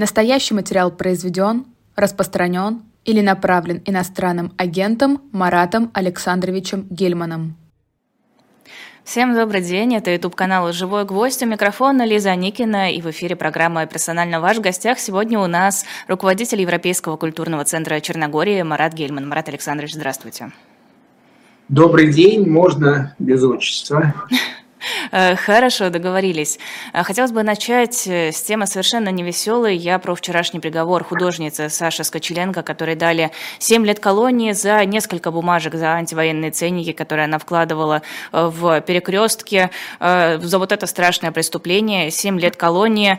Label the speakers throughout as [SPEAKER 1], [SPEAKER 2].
[SPEAKER 1] Настоящий материал произведен, распространен или направлен иностранным агентом Маратом Александровичем Гельманом.
[SPEAKER 2] Всем добрый день, это YouTube-канал «Живой гвоздь», у микрофона Лиза Никина, и в эфире программа «Персонально ваш». В гостях сегодня у нас руководитель Европейского культурного центра Черногории Марат Гельман. Марат Александрович, здравствуйте.
[SPEAKER 3] Добрый день, можно без отчества.
[SPEAKER 2] Э, хорошо, договорились. Э, хотелось бы начать э, с темы совершенно невеселой. Я про вчерашний приговор художницы Саши Скочеленко, которой дали 7 лет колонии за несколько бумажек за антивоенные ценники, которые она вкладывала в перекрестке, за вот это страшное преступление, 7 лет колонии.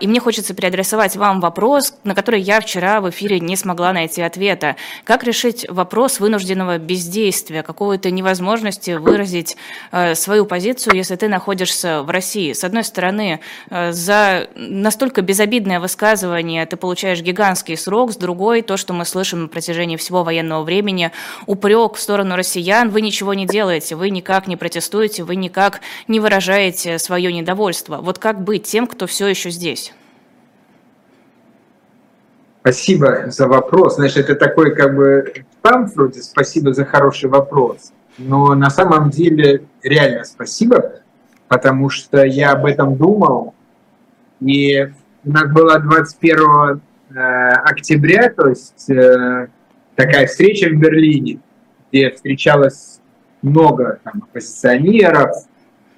[SPEAKER 2] И мне хочется переадресовать вам вопрос, на который я вчера в эфире не смогла найти ответа. Как решить вопрос вынужденного бездействия, какой-то невозможности выразить свою позицию позицию, если ты находишься в России. С одной стороны, э, за настолько безобидное высказывание ты получаешь гигантский срок, с другой, то, что мы слышим на протяжении всего военного времени, упрек в сторону россиян, вы ничего не делаете, вы никак не протестуете, вы никак не выражаете свое недовольство. Вот как быть тем, кто все еще здесь?
[SPEAKER 3] Спасибо за вопрос. Значит, это такой как бы там вроде спасибо за хороший вопрос. Но на самом деле реально спасибо, потому что я об этом думал. И у нас была 21 э, октября, то есть э, такая встреча в Берлине, где встречалось много там, оппозиционеров,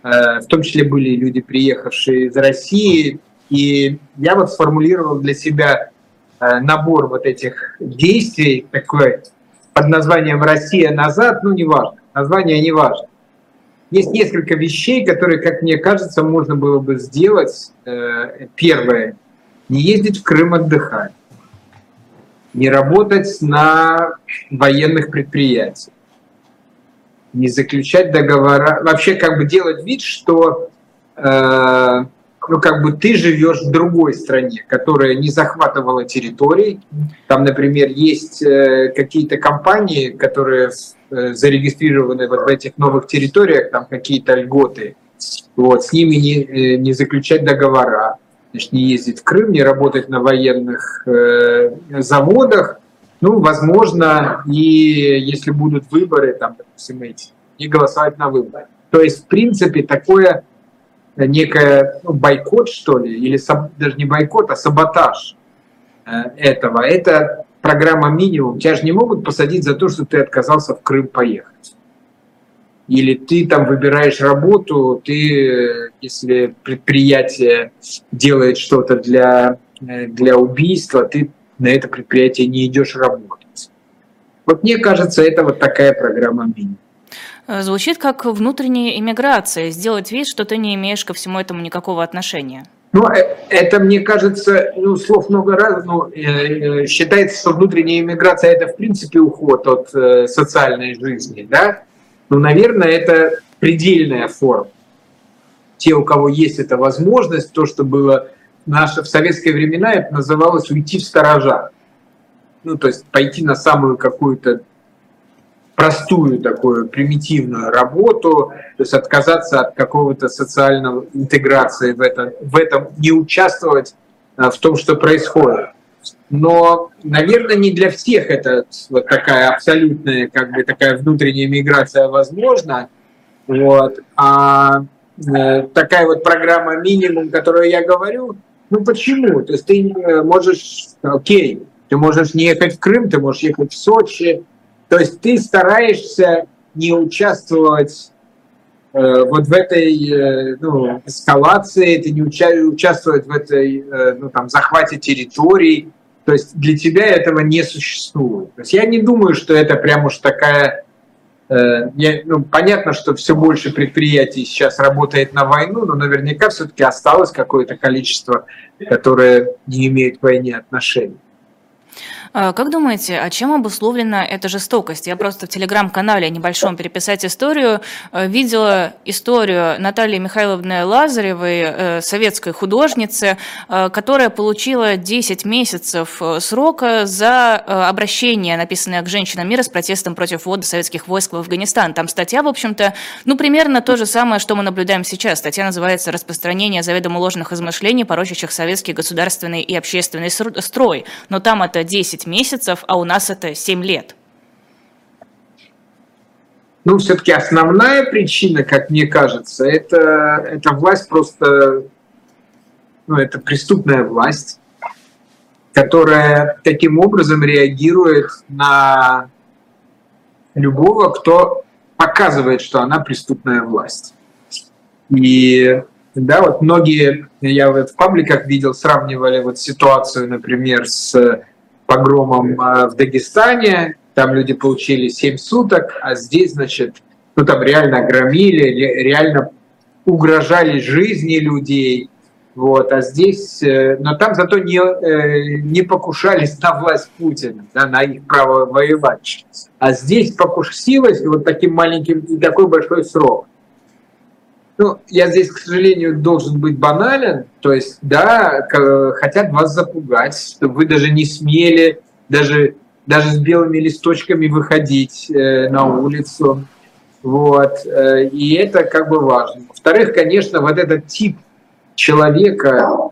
[SPEAKER 3] э, в том числе были люди, приехавшие из России. И я вот сформулировал для себя набор вот этих действий, такой под названием «Россия назад», ну, неважно название не важно. Есть несколько вещей, которые, как мне кажется, можно было бы сделать. Э, первое. Не ездить в Крым отдыхать. Не работать на военных предприятиях. Не заключать договора. Вообще как бы делать вид, что э, ну, как бы ты живешь в другой стране, которая не захватывала территорий. Там, например, есть э, какие-то компании, которые э, зарегистрированы вот в этих новых территориях, там какие-то льготы. Вот, с ними не, э, не заключать договора, значит, не ездить в Крым, не работать на военных э, заводах. Ну, возможно, и если будут выборы, там, допустим, эти, не голосовать на выборы. То есть, в принципе, такое некая ну, бойкот, что ли, или саб, даже не бойкот, а саботаж э, этого. Это программа минимум. Тебя же не могут посадить за то, что ты отказался в Крым поехать. Или ты там выбираешь работу, ты, если предприятие делает что-то для, э, для убийства, ты на это предприятие не идешь работать. Вот мне кажется, это вот такая программа минимум.
[SPEAKER 2] Э, звучит как внутренняя иммиграция, сделать вид, что ты не имеешь ко всему этому никакого отношения.
[SPEAKER 3] Ну, э, это, мне кажется, ну, слов много раз, но э, считается, что внутренняя иммиграция – это, в принципе, уход от социальной жизни, да? Ну, наверное, это предельная форма. Те, у кого есть эта возможность, то, что было наше в советские времена, это называлось уйти в сторожа. Ну, то есть пойти на самую какую-то простую такую примитивную работу, то есть отказаться от какого-то социального интеграции в этом, в этом не участвовать а, в том, что происходит. Но, наверное, не для всех это вот такая абсолютная, как бы такая внутренняя миграция возможна. Вот. А э, такая вот программа минимум, которую я говорю, ну почему? То есть ты э, можешь, окей, ты можешь не ехать в Крым, ты можешь ехать в Сочи, то есть ты стараешься не участвовать э, вот в этой э, ну, эскалации, ты не уча- участвовать в этой э, ну, там, захвате территорий. То есть для тебя этого не существует. То есть я не думаю, что это прям уж такая... Э, я, ну, понятно, что все больше предприятий сейчас работает на войну, но наверняка все-таки осталось какое-то количество, которое не имеет к войне отношения.
[SPEAKER 2] А, как думаете, а чем обусловлена эта жестокость? Я просто в телеграм-канале небольшом «Переписать историю» э, видела историю Натальи Михайловны Лазаревой, э, советской художницы, э, которая получила 10 месяцев срока за обращение, написанное к женщинам мира с протестом против ввода советских войск в Афганистан. Там статья, в общем-то, ну, примерно то же самое, что мы наблюдаем сейчас. Статья называется «Распространение заведомо ложных измышлений, порочащих советский государственный и общественный строй». Но там это 10 месяцев, а у нас это 7 лет.
[SPEAKER 3] Ну, все-таки основная причина, как мне кажется, это, это власть просто, ну, это преступная власть, которая таким образом реагирует на любого, кто показывает, что она преступная власть. И да, вот многие, я вот в пабликах видел, сравнивали вот ситуацию, например, с погромом а, в Дагестане, там люди получили 7 суток, а здесь, значит, ну там реально громили, реально угрожали жизни людей, вот, а здесь, э, но там зато не, э, не покушались на власть Путина, да, на их право воевать. А здесь покушилось вот таким маленьким и такой большой срок. Ну, я здесь, к сожалению, должен быть банален. То есть, да, хотят вас запугать, чтобы вы даже не смели, даже, даже с белыми листочками выходить э, на улицу. Вот. Э, и это как бы важно. Во-вторых, конечно, вот этот тип человека,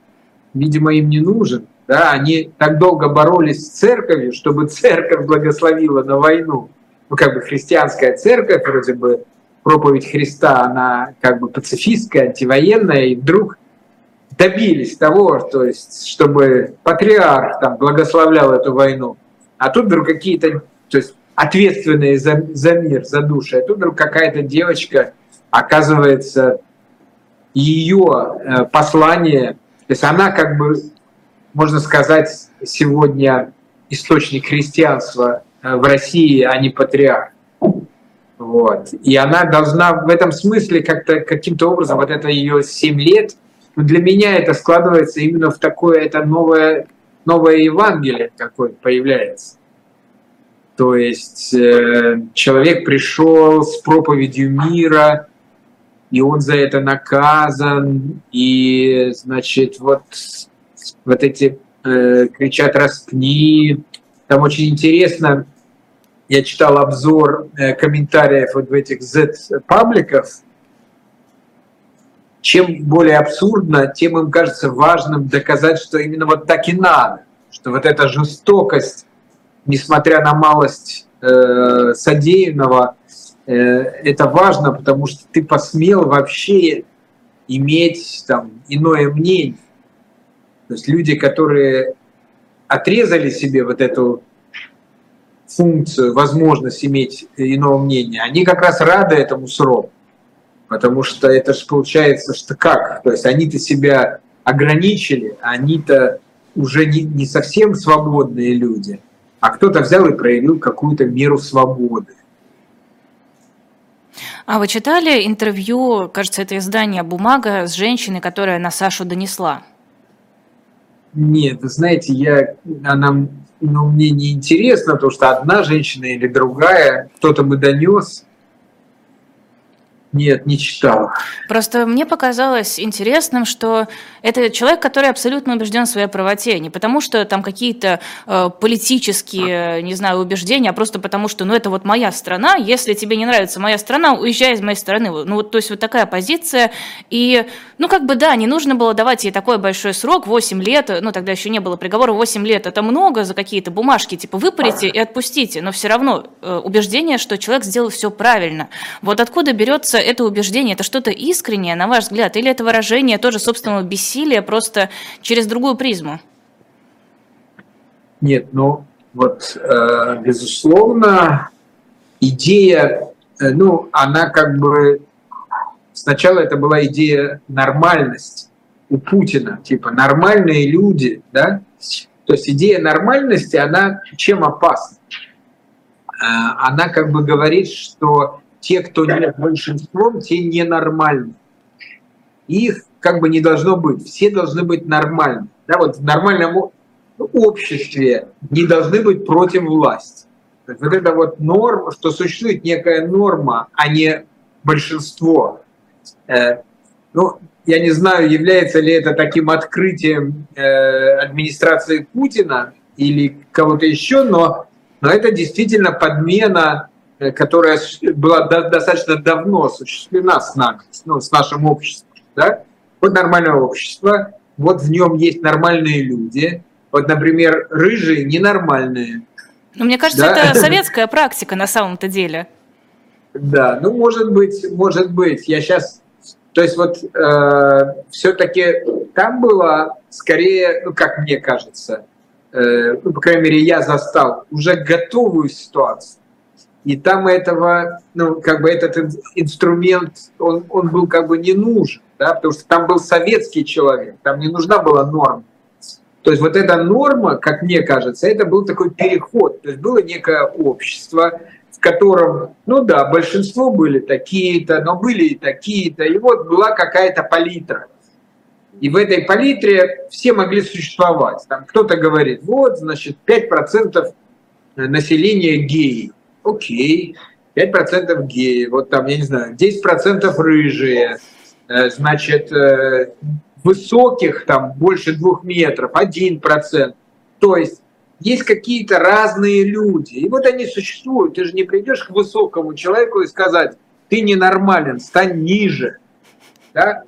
[SPEAKER 3] видимо, им не нужен. Да, они так долго боролись с церковью, чтобы церковь благословила на войну. Ну, как бы христианская церковь, вроде бы, проповедь Христа, она как бы пацифистская, антивоенная, и вдруг добились того, то есть, чтобы патриарх там благословлял эту войну. А тут вдруг какие-то, то есть, ответственные за, за мир, за души, а тут вдруг какая-то девочка, оказывается, ее э, послание, то есть она как бы, можно сказать, сегодня источник христианства э, в России, а не патриарх. Вот. И она должна в этом смысле как-то каким-то образом, вот это ее 7 лет, но для меня это складывается именно в такое, это новое, новое Евангелие какое появляется. То есть э, человек пришел с проповедью мира, и он за это наказан, и, значит, вот, вот эти э, кричат «распни». Там очень интересно, я читал обзор э, комментариев вот в этих Z-пабликах, чем более абсурдно, тем им кажется важным доказать, что именно вот так и надо, что вот эта жестокость, несмотря на малость э, содеянного, э, это важно, потому что ты посмел вообще иметь там иное мнение. То есть люди, которые отрезали себе вот эту функцию, возможность иметь иного мнения, они как раз рады этому сроку. Потому что это же получается, что как? То есть они-то себя ограничили, они-то уже не, не совсем свободные люди, а кто-то взял и проявил какую-то меру свободы.
[SPEAKER 2] А вы читали интервью, кажется, это издание «Бумага» с женщиной, которая на Сашу донесла?
[SPEAKER 3] Нет, знаете, я, она но мне не интересно, то, что одна женщина или другая, кто-то бы донес, нет, не читал.
[SPEAKER 2] Просто мне показалось интересным, что это человек, который абсолютно убежден в своей правоте. Не потому, что там какие-то э, политические, не знаю, убеждения, а просто потому, что, ну, это вот моя страна. Если тебе не нравится моя страна, уезжай из моей страны. Ну, вот, то есть вот такая позиция. И, ну, как бы, да, не нужно было давать ей такой большой срок, 8 лет. Ну, тогда еще не было приговора, 8 лет. Это много за какие-то бумажки, типа, выпарите и отпустите. Но все равно э, убеждение, что человек сделал все правильно. Вот откуда берется это убеждение? Это что-то искреннее, на ваш взгляд? Или это выражение тоже собственного бессилия, просто через другую призму?
[SPEAKER 3] Нет, ну вот, э, безусловно, идея, э, ну, она как бы... Сначала это была идея нормальности у Путина, типа нормальные люди, да? То есть идея нормальности, она чем опасна? Э, она как бы говорит, что те, кто не большинством, те ненормальны. Их как бы не должно быть. Все должны быть нормальны. Да, вот в нормальном обществе не должны быть против власти. Вот это вот норма, что существует некая норма, а не большинство. Э, ну, я не знаю, является ли это таким открытием э, администрации Путина или кого-то еще, но, но это действительно подмена, которая была достаточно давно осуществлена с нами, ну, с нашим обществом. Да? Вот нормальное общество, вот в нем есть нормальные люди, вот, например, рыжие ненормальные.
[SPEAKER 2] Ну, мне кажется, да? это советская практика на самом-то деле.
[SPEAKER 3] Да, ну, может быть, может быть. Я сейчас то есть вот э, все-таки там было скорее, ну как мне кажется, э, ну, по крайней мере я застал уже готовую ситуацию. И там этого, ну как бы этот инструмент, он, он был как бы не нужен, да, потому что там был советский человек, там не нужна была норма. То есть вот эта норма, как мне кажется, это был такой переход. То есть было некое общество, в котором, ну да, большинство были такие-то, но были и такие-то, и вот была какая-то палитра. И в этой палитре все могли существовать. Там кто-то говорит, вот, значит, 5% населения геи. Окей, 5% геи. Вот там, я не знаю, 10% рыжие. Э, значит, э, высоких там больше двух метров, 1%. То есть есть какие-то разные люди. И вот они существуют. Ты же не придешь к высокому человеку и сказать, ты ненормален, стань ниже. Да?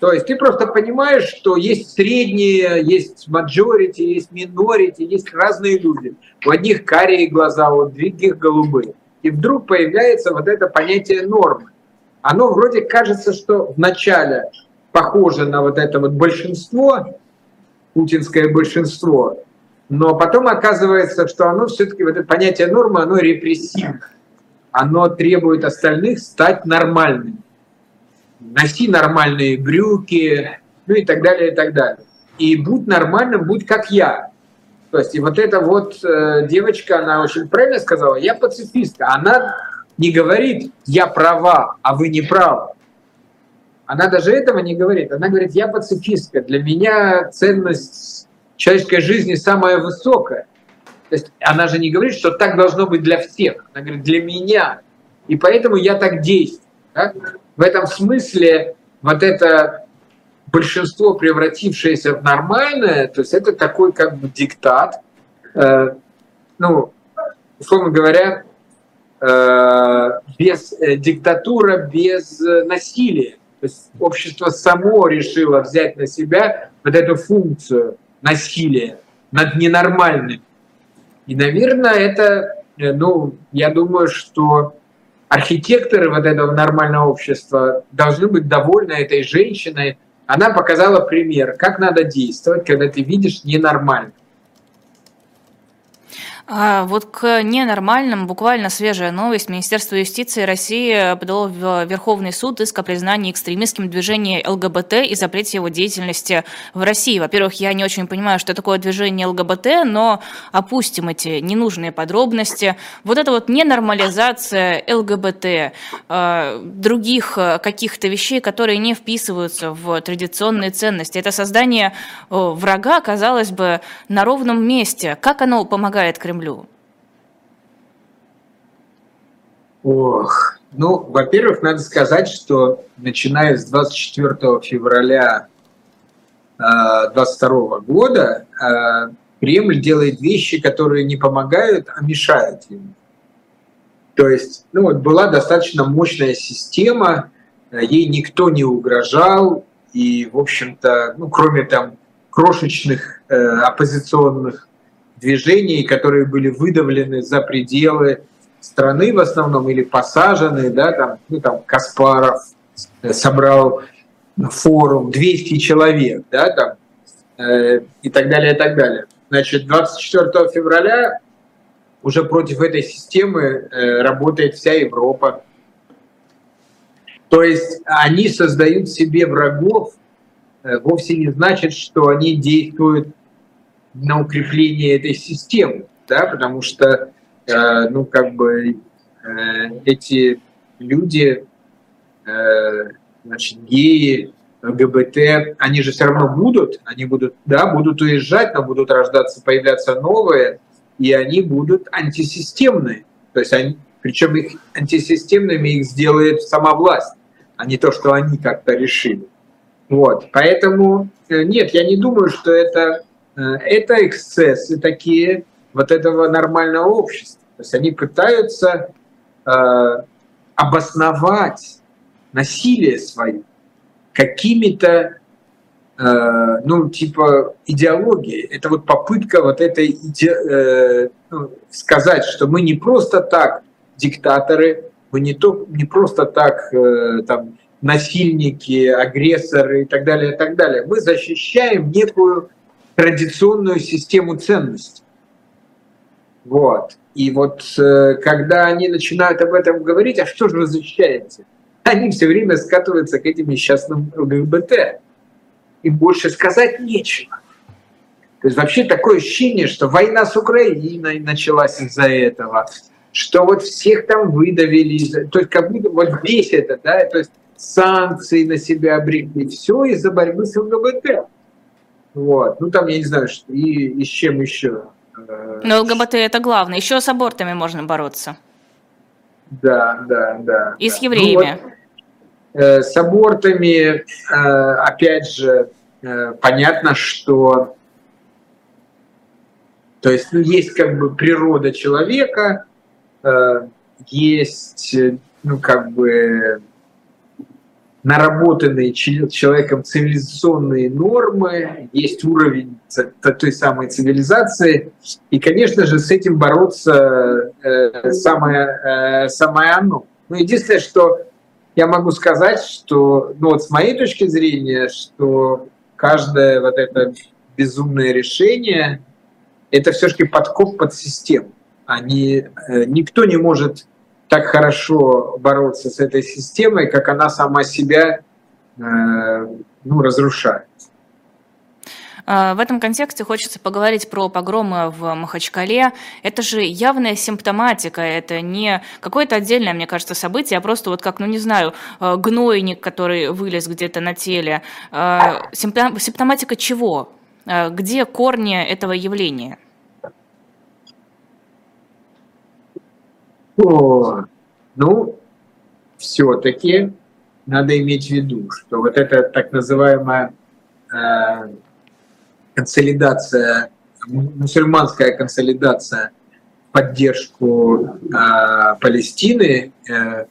[SPEAKER 3] То есть ты просто понимаешь, что есть средние, есть majority, есть minority, есть разные люди. У одних карие глаза, у других голубые. И вдруг появляется вот это понятие нормы. Оно вроде кажется, что вначале похоже на вот это вот большинство, путинское большинство, но потом оказывается, что оно все-таки, вот это понятие нормы, оно репрессивно. Оно требует остальных стать нормальными. Носи нормальные брюки, ну и так далее, и так далее. И будь нормальным, будь как я. То есть и вот эта вот э, девочка, она очень правильно сказала, я пацифистка. Она не говорит, я права, а вы не правы. Она даже этого не говорит. Она говорит, я пацифистка. Для меня ценность человеческой жизни самая высокая. То есть она же не говорит, что так должно быть для всех. Она говорит, для меня. И поэтому я так действую. Да? В этом смысле вот это большинство, превратившееся в нормальное, то есть это такой как бы диктат, э, ну, условно говоря, э, без э, диктатура, без насилия. То есть общество само решило взять на себя вот эту функцию насилие над ненормальным. И, наверное, это, э, ну, я думаю, что архитекторы вот этого нормального общества должны быть довольны этой женщиной. Она показала пример, как надо действовать, когда ты видишь ненормально.
[SPEAKER 2] А вот к ненормальным, буквально свежая новость. Министерство юстиции России подало в Верховный суд иск о признании экстремистским движения ЛГБТ и запрете его деятельности в России. Во-первых, я не очень понимаю, что такое движение ЛГБТ, но опустим эти ненужные подробности. Вот это вот ненормализация ЛГБТ, а, других каких-то вещей, которые не вписываются в традиционные ценности. Это создание врага, казалось бы, на ровном месте. Как оно помогает Кремлю? Кремлю?
[SPEAKER 3] Ох, ну, во-первых, надо сказать, что начиная с 24 февраля 2022 э, года э, Кремль делает вещи, которые не помогают, а мешают ему. То есть, ну вот была достаточно мощная система, э, ей никто не угрожал, и, в общем-то, ну, кроме там крошечных э, оппозиционных движений, которые были выдавлены за пределы страны в основном или посажены, да, там, ну, там Каспаров собрал форум 200 человек, да, там, э, и так далее, и так далее. Значит, 24 февраля уже против этой системы э, работает вся Европа. То есть они создают себе врагов, э, вовсе не значит, что они действуют на укрепление этой системы, да, потому что, э, ну, как бы э, эти люди, э, значит, геи, ЛГБТ, они же все равно будут, они будут, да, будут уезжать, но будут рождаться, появляться новые, и они будут антисистемные. То есть они, причем их антисистемными их сделает сама власть, а не то, что они как-то решили. Вот, поэтому э, нет, я не думаю, что это, это эксцессы такие вот этого нормального общества. То есть они пытаются э, обосновать насилие свое какими-то, э, ну, типа, идеологией. Это вот попытка вот этой иде, э, ну, сказать, что мы не просто так диктаторы, мы не, то, не просто так э, там, насильники, агрессоры и так далее, и так далее. Мы защищаем некую традиционную систему ценностей. Вот. И вот э, когда они начинают об этом говорить, а что же вы защищаете? они все время скатываются к этим несчастным ЛГБТ. Им больше сказать нечего. То есть вообще такое ощущение, что война с Украиной началась из-за этого, что вот всех там выдавили, то есть как будто вот весь это, да, то есть санкции на себя обрекли, все из-за борьбы с ЛГБТ. Вот. Ну там, я не знаю, что, и, и с чем еще.
[SPEAKER 2] Э, Но ЛГБТ это главное. Еще с абортами можно бороться.
[SPEAKER 3] Да, да, да.
[SPEAKER 2] И да. с евреями. Ну, вот,
[SPEAKER 3] Э, с абортами, э, опять же, э, понятно, что то есть ну, есть как бы природа человека, есть ну как бы наработанные человеком цивилизационные нормы, есть уровень той самой цивилизации, и, конечно же, с этим бороться самое, самое оно. Но единственное, что я могу сказать, что, ну вот с моей точки зрения, что каждое вот это безумное решение – это все-таки подкоп под систему. Они, э, никто не может так хорошо бороться с этой системой, как она сама себя э, ну, разрушает.
[SPEAKER 2] А, в этом контексте хочется поговорить про погромы в Махачкале. Это же явная симптоматика, это не какое-то отдельное, мне кажется, событие, а просто вот как, ну не знаю, э, гнойник, который вылез где-то на теле. А, симптоматика чего? А, где корни этого явления?
[SPEAKER 3] О, ну, все-таки надо иметь в виду, что вот эта так называемая э, консолидация, мусульманская консолидация в поддержку э, Палестины, э,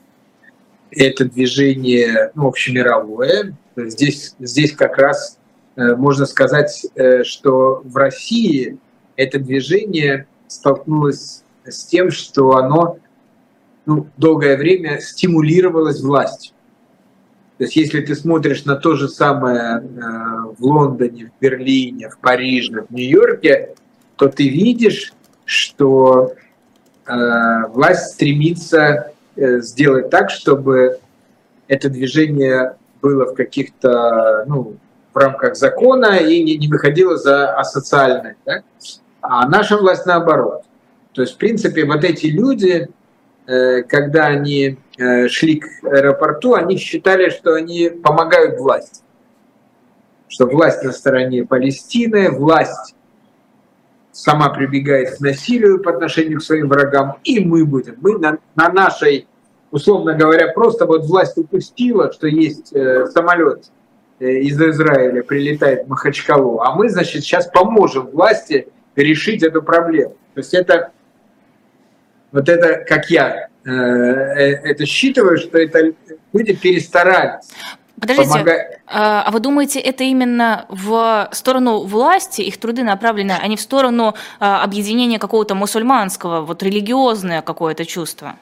[SPEAKER 3] это движение ну, общемировое. Здесь, здесь как раз э, можно сказать, э, что в России это движение столкнулось с тем, что оно ну, долгое время стимулировалось властью. То есть если ты смотришь на то же самое э, в Лондоне, в Берлине, в Париже, в Нью-Йорке, то ты видишь, что э, власть стремится э, сделать так, чтобы это движение было в каких-то, ну, в рамках закона и не, не выходило за асоциальное. Да? А наша власть наоборот. То есть, в принципе, вот эти люди, когда они э, шли к аэропорту, они считали, что они помогают власти. Что власть на стороне Палестины, власть сама прибегает к насилию по отношению к своим врагам, и мы будем. Мы на, на нашей, условно говоря, просто вот власть упустила, что есть э, самолет из Израиля прилетает в Махачкалу, а мы, значит, сейчас поможем власти решить эту проблему. То есть это вот это, как я э, э, это считываю, что это люди перестарались.
[SPEAKER 2] Подождите, помогать. А, а вы думаете, это именно в сторону власти, их труды направлены, а не в сторону а, объединения какого-то мусульманского, вот религиозное какое-то чувство?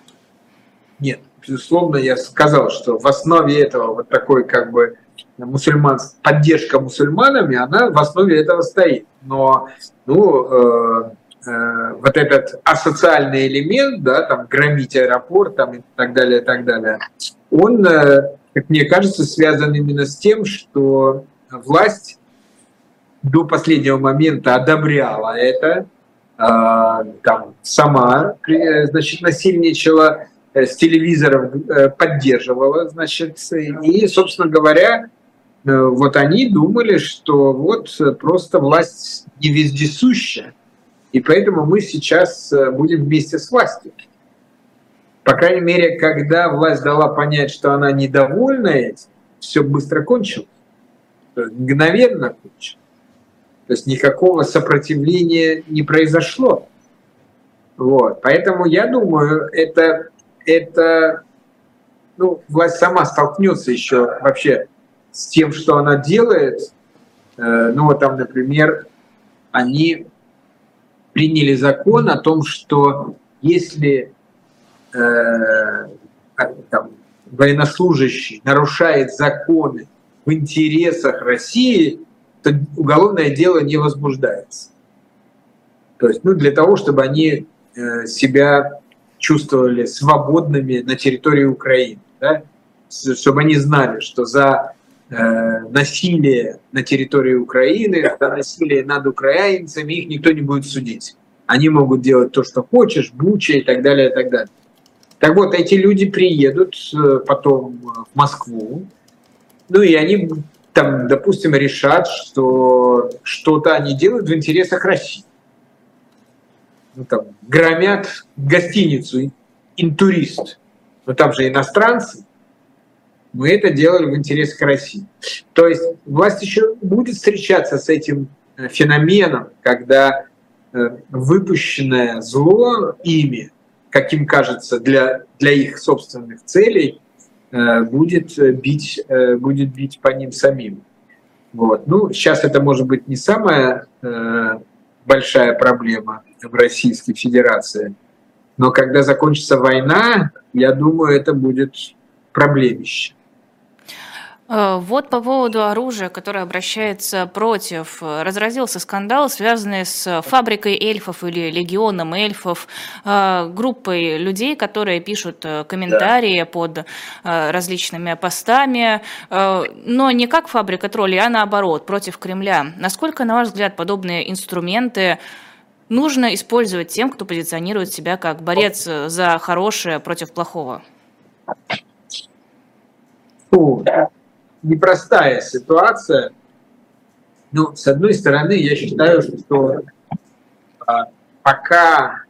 [SPEAKER 3] Нет, безусловно, я сказал, что в основе этого вот такой как бы мусульман, поддержка мусульманами, она в основе этого стоит. Но, ну, э, Э, вот этот асоциальный элемент, да, там громить аэропорт там, и так далее, и так далее, он, э, как мне кажется, связан именно с тем, что власть до последнего момента одобряла это, э, там, сама, значит, насильничала, с телевизоров поддерживала, значит, и, собственно говоря, вот они думали, что вот просто власть не вездесущая, и поэтому мы сейчас будем вместе с властью. По крайней мере, когда власть дала понять, что она недовольна этим, все быстро кончилось. Мгновенно кончилось. То есть никакого сопротивления не произошло. Вот. Поэтому я думаю, это, это ну, власть сама столкнется еще вообще с тем, что она делает. Э, ну вот там, например, они приняли закон о том, что если э, там, военнослужащий нарушает законы в интересах России, то уголовное дело не возбуждается. То есть, ну, для того, чтобы они э, себя чувствовали свободными на территории Украины, да? чтобы они знали, что за насилие на территории Украины, за насилие над украинцами их никто не будет судить. Они могут делать то, что хочешь, буча и так далее, и так далее. Так вот, эти люди приедут э, потом в Москву, ну и они там, допустим, решат, что что-то они делают в интересах России. Ну, там, громят гостиницу «Интурист». Но там же иностранцы. Мы это делали в интересах России. То есть власть еще будет встречаться с этим э, феноменом, когда э, выпущенное зло ими как им кажется, для, для их собственных целей, э, будет бить, будет бить по ним самим. Вот. Ну, сейчас это может быть не самая большая проблема в Российской Федерации, но когда закончится война, я думаю, это будет проблемище.
[SPEAKER 2] Э, вот по поводу оружия, которое обращается против. Разразился скандал, связанный с фабрикой эльфов или легионом эльфов, э, группой людей, которые пишут э, комментарии да. под различными постами, но не как фабрика троллей, а наоборот, против Кремля. Насколько, на ваш взгляд, подобные инструменты нужно использовать тем, кто позиционирует себя как борец за хорошее против плохого?
[SPEAKER 3] Фу, непростая ситуация. Ну, с одной стороны, я считаю, что а, пока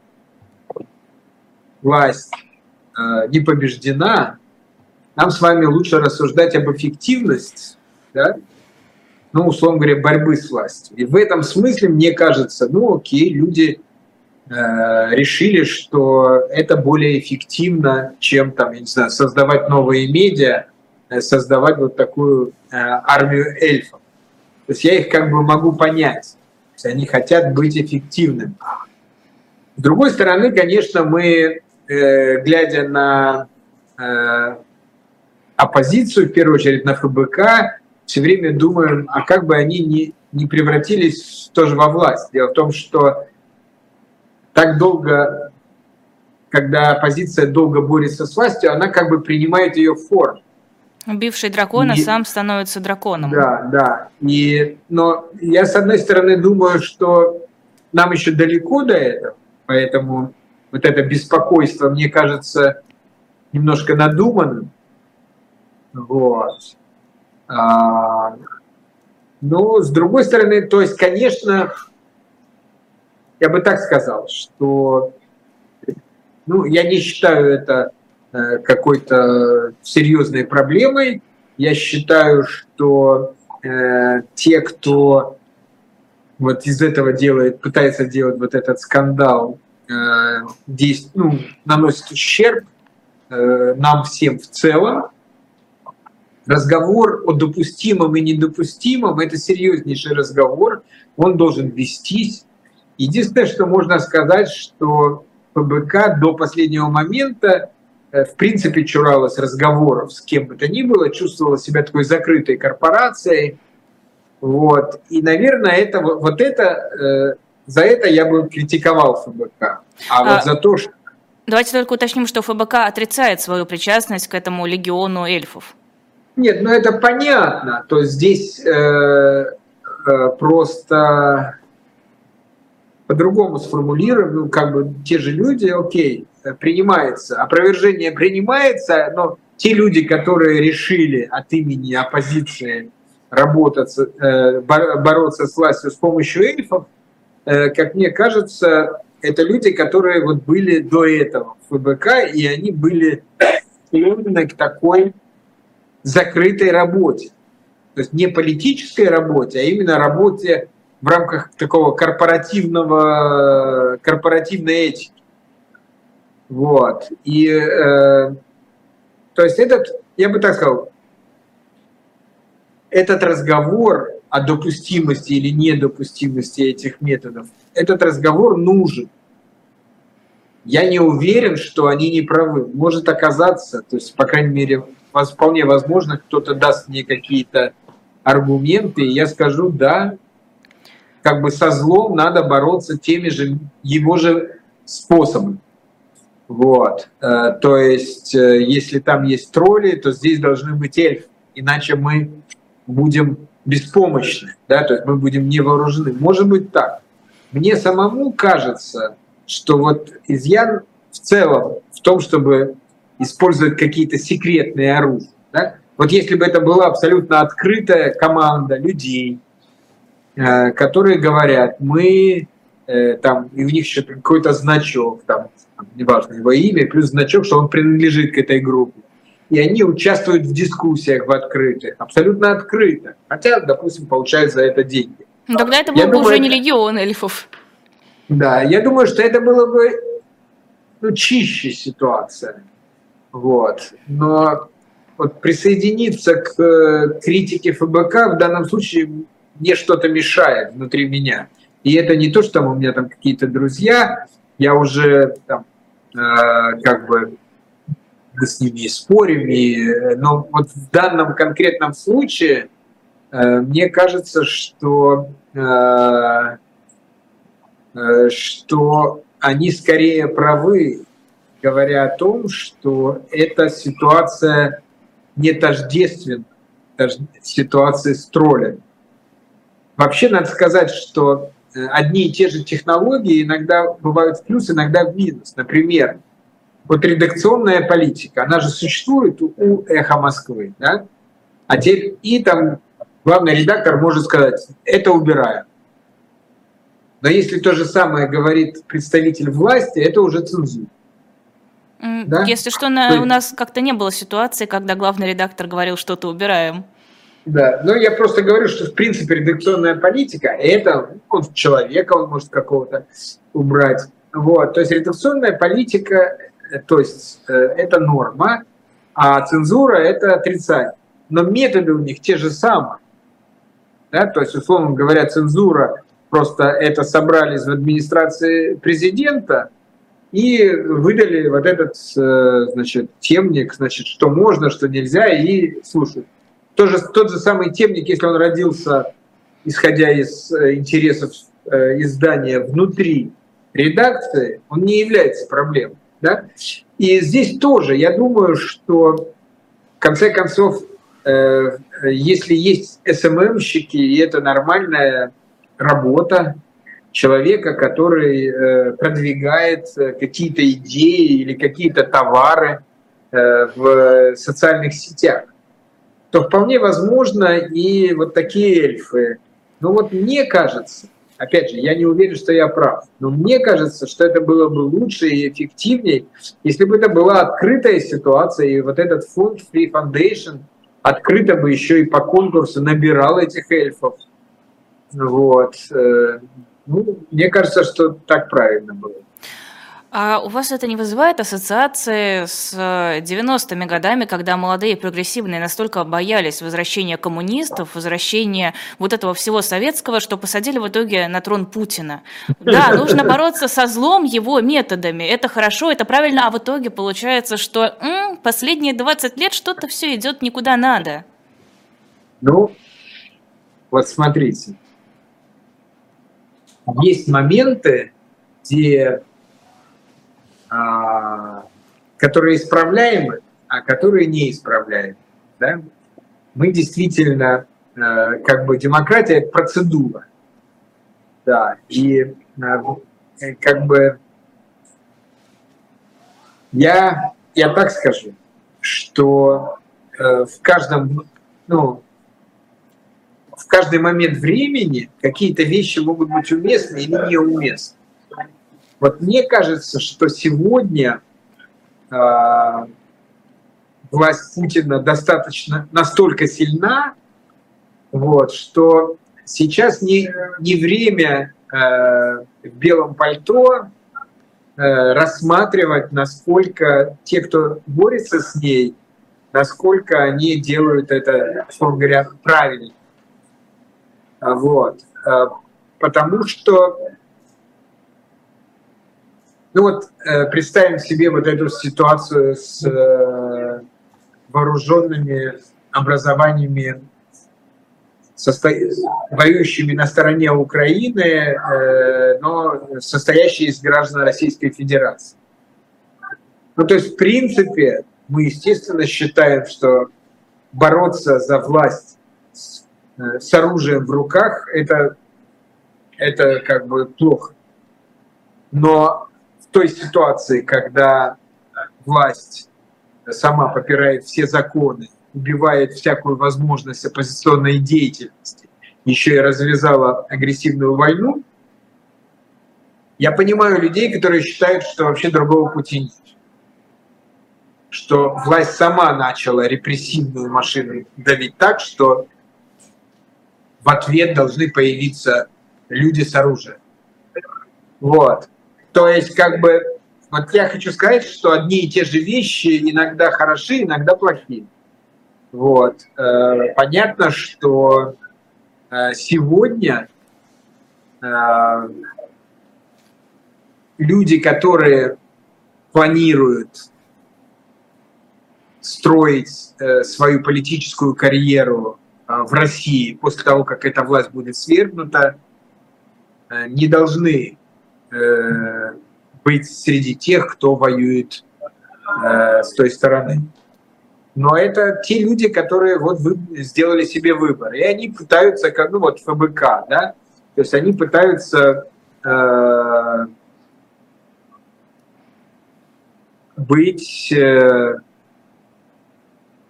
[SPEAKER 3] власть а, не побеждена, нам с вами лучше рассуждать об эффективности, да, ну, условно говоря, борьбы с властью. И в этом смысле, мне кажется, ну, окей, люди э, решили, что это более эффективно, чем, там, я не знаю, создавать новые медиа, создавать вот такую э, армию эльфов. То есть я их как бы могу понять. То есть они хотят быть эффективными. С другой стороны, конечно, мы, э, глядя на оппозицию, в первую очередь на ФБК, все время думаем, а как бы они не, не превратились тоже во власть. Дело в том, что так долго, когда оппозиция долго борется с властью, она как бы принимает ее форму.
[SPEAKER 2] Убивший дракона и, сам становится драконом.
[SPEAKER 3] Да, да. И, но я, с одной стороны, думаю, что нам еще далеко до этого, поэтому вот это беспокойство, мне кажется, немножко надуманным. Вот. А, но с другой стороны, то есть, конечно, я бы так сказал, что ну, я не считаю это какой-то серьезной проблемой. Я считаю, что э, те, кто вот из этого делает, пытается делать вот этот скандал, э, действ, ну, наносит ущерб э, нам всем в целом. Разговор о допустимом и недопустимом – это серьезнейший разговор, он должен вестись. Единственное, что можно сказать, что ПБК до последнего момента Э, в принципе чуралась разговоров с кем бы то ни было, чувствовала себя такой закрытой корпорацией. Вот. И, наверное, это, вот это, э, за это я бы критиковал ФБК. А, а вот за то, что...
[SPEAKER 2] Давайте только уточним, что ФБК отрицает свою причастность к этому легиону эльфов.
[SPEAKER 3] Нет, ну это понятно. То есть здесь э, э, просто по-другому сформулируем, ну, как бы те же люди, окей, принимается, опровержение принимается, но те люди, которые решили от имени оппозиции работать, э, бороться с властью с помощью эльфов, э, как мне кажется, это люди, которые вот были до этого в ФБК, и они были склонны к такой закрытой работе. То есть не политической работе, а именно работе в рамках такого корпоративного, корпоративной этики. Вот. И э, то есть этот, я бы так сказал, этот разговор о допустимости или недопустимости этих методов, этот разговор нужен. Я не уверен, что они не правы. Может оказаться, то есть, по крайней мере, вполне возможно, кто-то даст мне какие-то аргументы, и я скажу, да, как бы со злом надо бороться теми же, его же способами. Вот. Э, то есть, э, если там есть тролли, то здесь должны быть эльфы, иначе мы будем беспомощны, да, то есть мы будем не вооружены. Может быть так. Мне самому кажется, что вот изъян в целом в том, чтобы использовать какие-то секретные оружия. Да? Вот если бы это была абсолютно открытая команда людей, э, которые говорят, мы там, и у них еще какой-то значок, там, неважно его имя, плюс значок, что он принадлежит к этой группе. И они участвуют в дискуссиях в открытых, абсолютно открыто. Хотя, допустим, получают за это деньги.
[SPEAKER 2] Ну, тогда это был бы уже не легион эльфов.
[SPEAKER 3] Да, я думаю, что это было бы ну, чище ситуация. Вот. Но вот присоединиться к э, критике ФБК в данном случае мне что-то мешает внутри меня. И это не то, что там у меня там какие-то друзья, я уже там, э, как бы с ними спорим, и, но вот в данном конкретном случае э, мне кажется, что, э, э, что они скорее правы, говоря о том, что эта ситуация не тождественна ситуации с троллями. Вообще надо сказать, что одни и те же технологии иногда бывают в плюс, иногда в минус. Например, вот редакционная политика, она же существует у «Эхо Москвы», да? А теперь и там главный редактор может сказать, это убираем. Но если то же самое говорит представитель власти, это уже цензура.
[SPEAKER 2] Да? Если что, на, у нас как-то не было ситуации, когда главный редактор говорил, что-то убираем.
[SPEAKER 3] Да, но я просто говорю, что в принципе редакционная политика это он человека он может какого-то убрать. Вот, то есть редакционная политика, э, то есть э, это норма, а цензура это отрицание. Но методы у них те же самые. Да? То есть, условно говоря, цензура просто это собрались в администрации президента и выдали вот этот, э, значит, темник, значит, что можно, что нельзя, и слушают тоже, тот же самый темник, если он родился, исходя из э, интересов э, издания внутри редакции, он не является проблемой. Да? И здесь тоже, я думаю, что в конце концов, э, если есть СММщики, и это нормальная работа человека, который продвигает какие-то идеи или какие-то товары в социальных сетях, то вполне возможно и вот такие эльфы. Ну вот мне кажется, опять же, я не уверен, что я прав, но мне кажется, что это было бы лучше и эффективнее, если бы это была открытая ситуация, и вот этот фонд Free Foundation открыто бы еще и по конкурсу набирал этих эльфов. Вот. Э, ну, мне кажется, что так правильно было.
[SPEAKER 2] А у вас это не вызывает ассоциации с 90-ми э, годами, когда молодые прогрессивные настолько боялись возвращения коммунистов, возвращения вот этого всего советского, что посадили в итоге на трон Путина? Да, нужно бороться со злом его методами. Это хорошо, это правильно, а в итоге получается, что м, последние 20 лет что-то все идет никуда надо.
[SPEAKER 3] Ну, вот смотрите. Есть моменты, где которые исправляемы, а которые неисправляемы. Да? Мы действительно, э, как бы демократия – это процедура. Да, и э, как бы я, я так скажу, что э, в каждом, ну, в каждый момент времени какие-то вещи могут быть уместны или неуместны. Вот мне кажется, что сегодня э, власть Путина достаточно настолько сильна, вот, что сейчас не, не время э, в белом пальто э, рассматривать, насколько те, кто борется с ней, насколько они делают это, условно говоря, правильно. Вот. Потому что ну вот э, представим себе вот эту ситуацию с э, вооруженными образованиями, воюющими на стороне Украины, э, но состоящие из граждан Российской Федерации. Ну то есть в принципе мы естественно считаем, что бороться за власть с, с оружием в руках это это как бы плохо. Но той ситуации, когда власть сама попирает все законы, убивает всякую возможность оппозиционной деятельности, еще и развязала агрессивную войну, я понимаю людей, которые считают, что вообще другого пути нет. Что власть сама начала репрессивную машину давить так, что в ответ должны появиться люди с оружием. Вот. То есть, как бы, вот я хочу сказать, что одни и те же вещи иногда хороши, иногда плохи. Вот. Э, понятно, что э, сегодня э, люди, которые планируют строить свою политическую карьеру в России после того, как эта власть будет свергнута, не должны э, быть среди тех, кто воюет э, с той стороны. Но это те люди, которые вот вы сделали себе выбор. И они пытаются, как, ну вот ФБК, да, то есть они пытаются э, быть, э,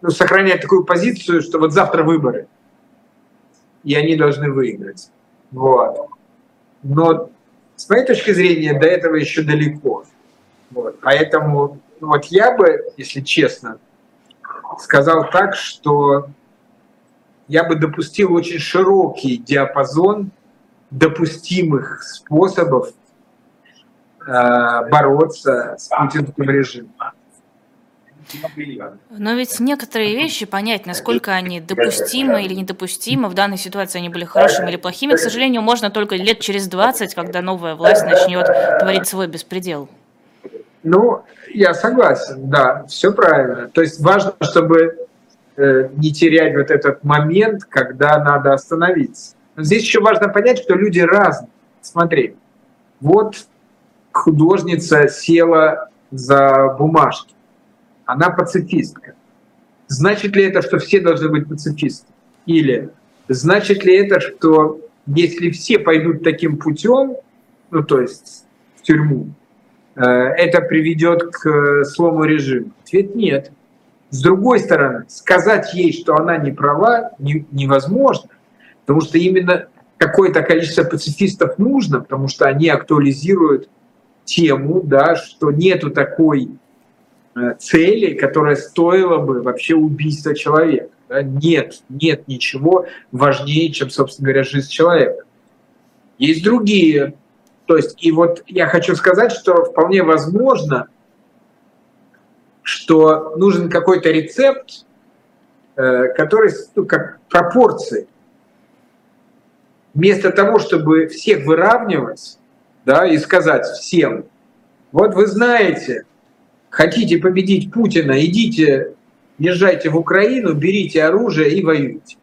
[SPEAKER 3] ну, сохранять такую позицию, что вот завтра выборы, и они должны выиграть. Вот. Но с моей точки зрения, до этого еще далеко. Вот. Поэтому ну, вот я бы, если честно, сказал так, что я бы допустил очень широкий диапазон допустимых способов э, бороться с путинским режимом.
[SPEAKER 2] Но ведь некоторые вещи понять, насколько они допустимы или недопустимы, в данной ситуации они были хорошими или плохими, к сожалению, можно только лет через 20, когда новая власть начнет творить свой беспредел.
[SPEAKER 3] Ну, я согласен, да, все правильно. То есть важно, чтобы э, не терять вот этот момент, когда надо остановиться. Но здесь еще важно понять, что люди разные. Смотри, вот художница села за бумажки она пацифистка. Значит ли это, что все должны быть пацифисты? Или значит ли это, что если все пойдут таким путем, ну то есть в тюрьму, э, это приведет к э, слому режима? Ответ нет. С другой стороны, сказать ей, что она не права, не, невозможно, потому что именно какое-то количество пацифистов нужно, потому что они актуализируют тему, да, что нету такой цели, которая стоила бы вообще убийства человека. Да? Нет, нет ничего важнее, чем, собственно говоря, жизнь человека. Есть другие. То есть, и вот я хочу сказать, что вполне возможно, что нужен какой-то рецепт, э, который, ну, как пропорции. Вместо того, чтобы всех выравнивать, да, и сказать всем, вот вы знаете, хотите победить Путина, идите, езжайте в Украину, берите оружие и воюйте.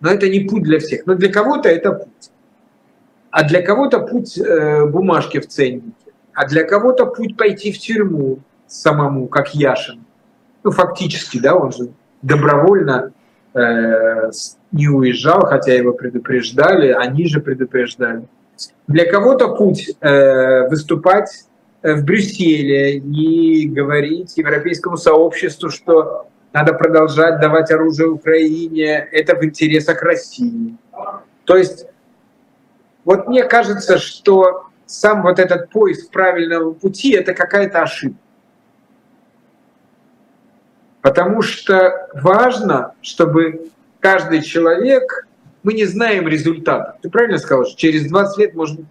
[SPEAKER 3] Но это не путь для всех. Но для кого-то это путь. А для кого-то путь э, бумажки в ценнике. А для кого-то путь пойти в тюрьму самому, как Яшин. Ну, фактически, да, он же добровольно э, не уезжал, хотя его предупреждали, они же предупреждали. Для кого-то путь э, выступать в Брюсселе и говорить европейскому сообществу, что надо продолжать давать оружие Украине, это в интересах России. То есть вот мне кажется, что сам вот этот поиск правильного пути – это какая-то ошибка. Потому что важно, чтобы каждый человек, мы не знаем результата. Ты правильно сказал, что через 20 лет, может э,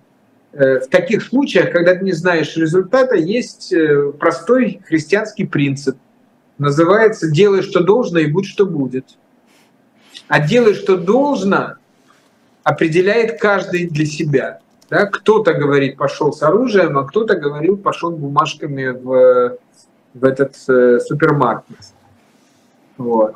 [SPEAKER 3] в таких случаях, когда ты не знаешь результата, есть э, простой христианский принцип. Называется «делай, что должно, и будь, что будет». А «делай, что должно» определяет каждый для себя. Да? Кто-то говорит, пошел с оружием, а кто-то говорил, пошел бумажками в, в этот э, супермаркет. Вот.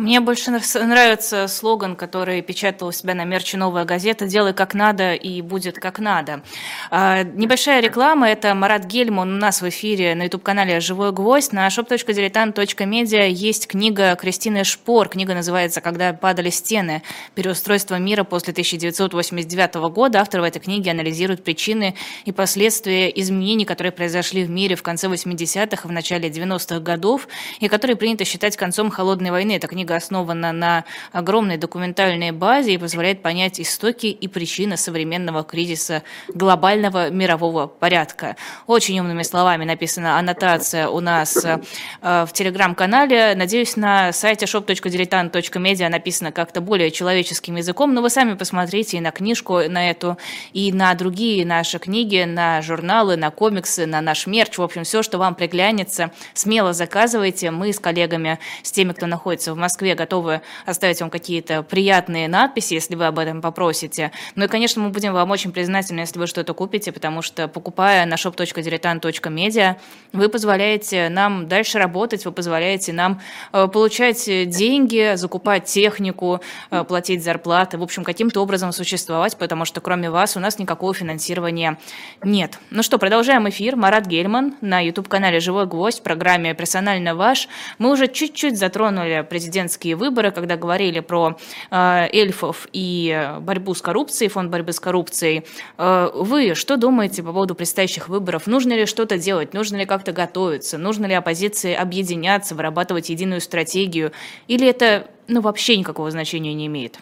[SPEAKER 2] Мне больше нравится слоган, который печатал у себя на мерче «Новая газета» «Делай как надо и будет как надо». А, небольшая реклама – это Марат Гельман у нас в эфире на YouTube-канале «Живой гвоздь». На shop.diletant.media есть книга Кристины Шпор. Книга называется «Когда падали стены. Переустройство мира после 1989 года». Автор в этой книге анализирует причины и последствия изменений, которые произошли в мире в конце 80-х и в начале 90-х годов, и которые принято считать концом холодной войны. Эта книга книга основана на огромной документальной базе и позволяет понять истоки и причины современного кризиса глобального мирового порядка. Очень умными словами написана аннотация у нас э, в телеграм-канале. Надеюсь, на сайте shop.diletant.media написано как-то более человеческим языком, но вы сами посмотрите и на книжку на эту, и на другие наши книги, на журналы, на комиксы, на наш мерч, в общем, все, что вам приглянется, смело заказывайте. Мы с коллегами, с теми, кто находится в Москве, Москве готовы оставить вам какие-то приятные надписи, если вы об этом попросите. Ну и, конечно, мы будем вам очень признательны, если вы что-то купите, потому что, покупая на shop.diletant.media, вы позволяете нам дальше работать, вы позволяете нам э, получать деньги, закупать технику, э, платить зарплаты, в общем, каким-то образом существовать, потому что кроме вас у нас никакого финансирования нет. Ну что, продолжаем эфир. Марат Гельман на YouTube-канале «Живой гвоздь» в программе «Персонально ваш». Мы уже чуть-чуть затронули президент президентские выборы, когда говорили про э, эльфов и борьбу с коррупцией, фонд борьбы с коррупцией. Э, вы что думаете по поводу предстоящих выборов? Нужно ли что-то делать? Нужно ли как-то готовиться? Нужно ли оппозиции объединяться, вырабатывать единую стратегию? Или это ну, вообще никакого значения не имеет?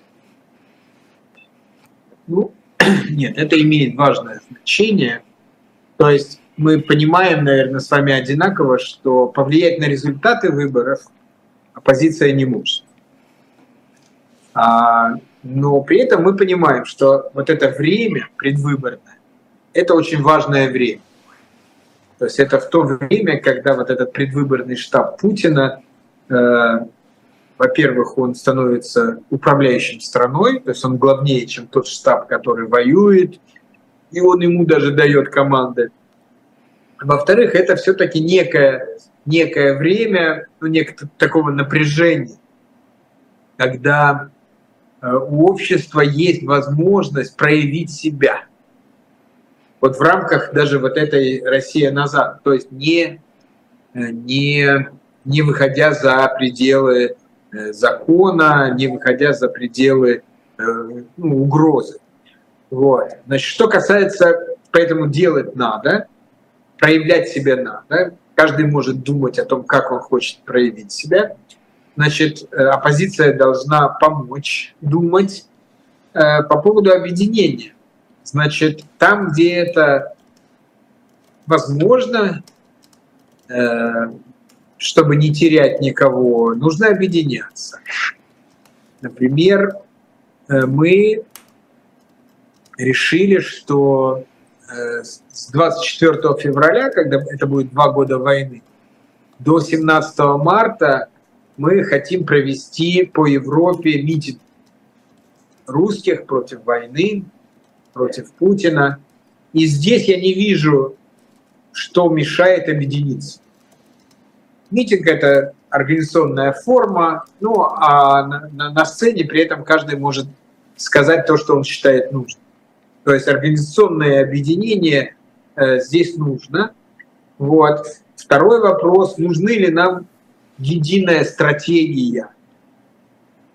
[SPEAKER 3] Ну, нет, это имеет важное значение. То есть мы понимаем, наверное, с вами одинаково, что повлиять на результаты выборов – оппозиция не может. А, но при этом мы понимаем, что вот это время предвыборное, это очень важное время. То есть это в то время, когда вот этот предвыборный штаб Путина, э, во-первых, он становится управляющим страной, то есть он главнее, чем тот штаб, который воюет, и он ему даже дает команды. Во-вторых, это все-таки некое некое время, ну, некого такого напряжения, когда э, у общества есть возможность проявить себя. Вот в рамках даже вот этой Россия назад, то есть не, э, не, не выходя за пределы э, закона, не выходя за пределы ну, угрозы. Вот. Значит, что касается, поэтому делать надо, проявлять себя надо, каждый может думать о том, как он хочет проявить себя. Значит, э, оппозиция должна помочь думать э, по поводу объединения. Значит, там, где это возможно, э, чтобы не терять никого, нужно объединяться. Например, мы решили, что с 24 февраля, когда это будет два года войны, до 17 марта мы хотим провести по Европе митинг русских против войны, против Путина. И здесь я не вижу, что мешает объединиться. Митинг – это организационная форма, ну а на, на, сцене при этом каждый может сказать то, что он считает нужным. То есть организационное объединение э, здесь нужно. Вот. Второй вопрос, нужны ли нам единая стратегия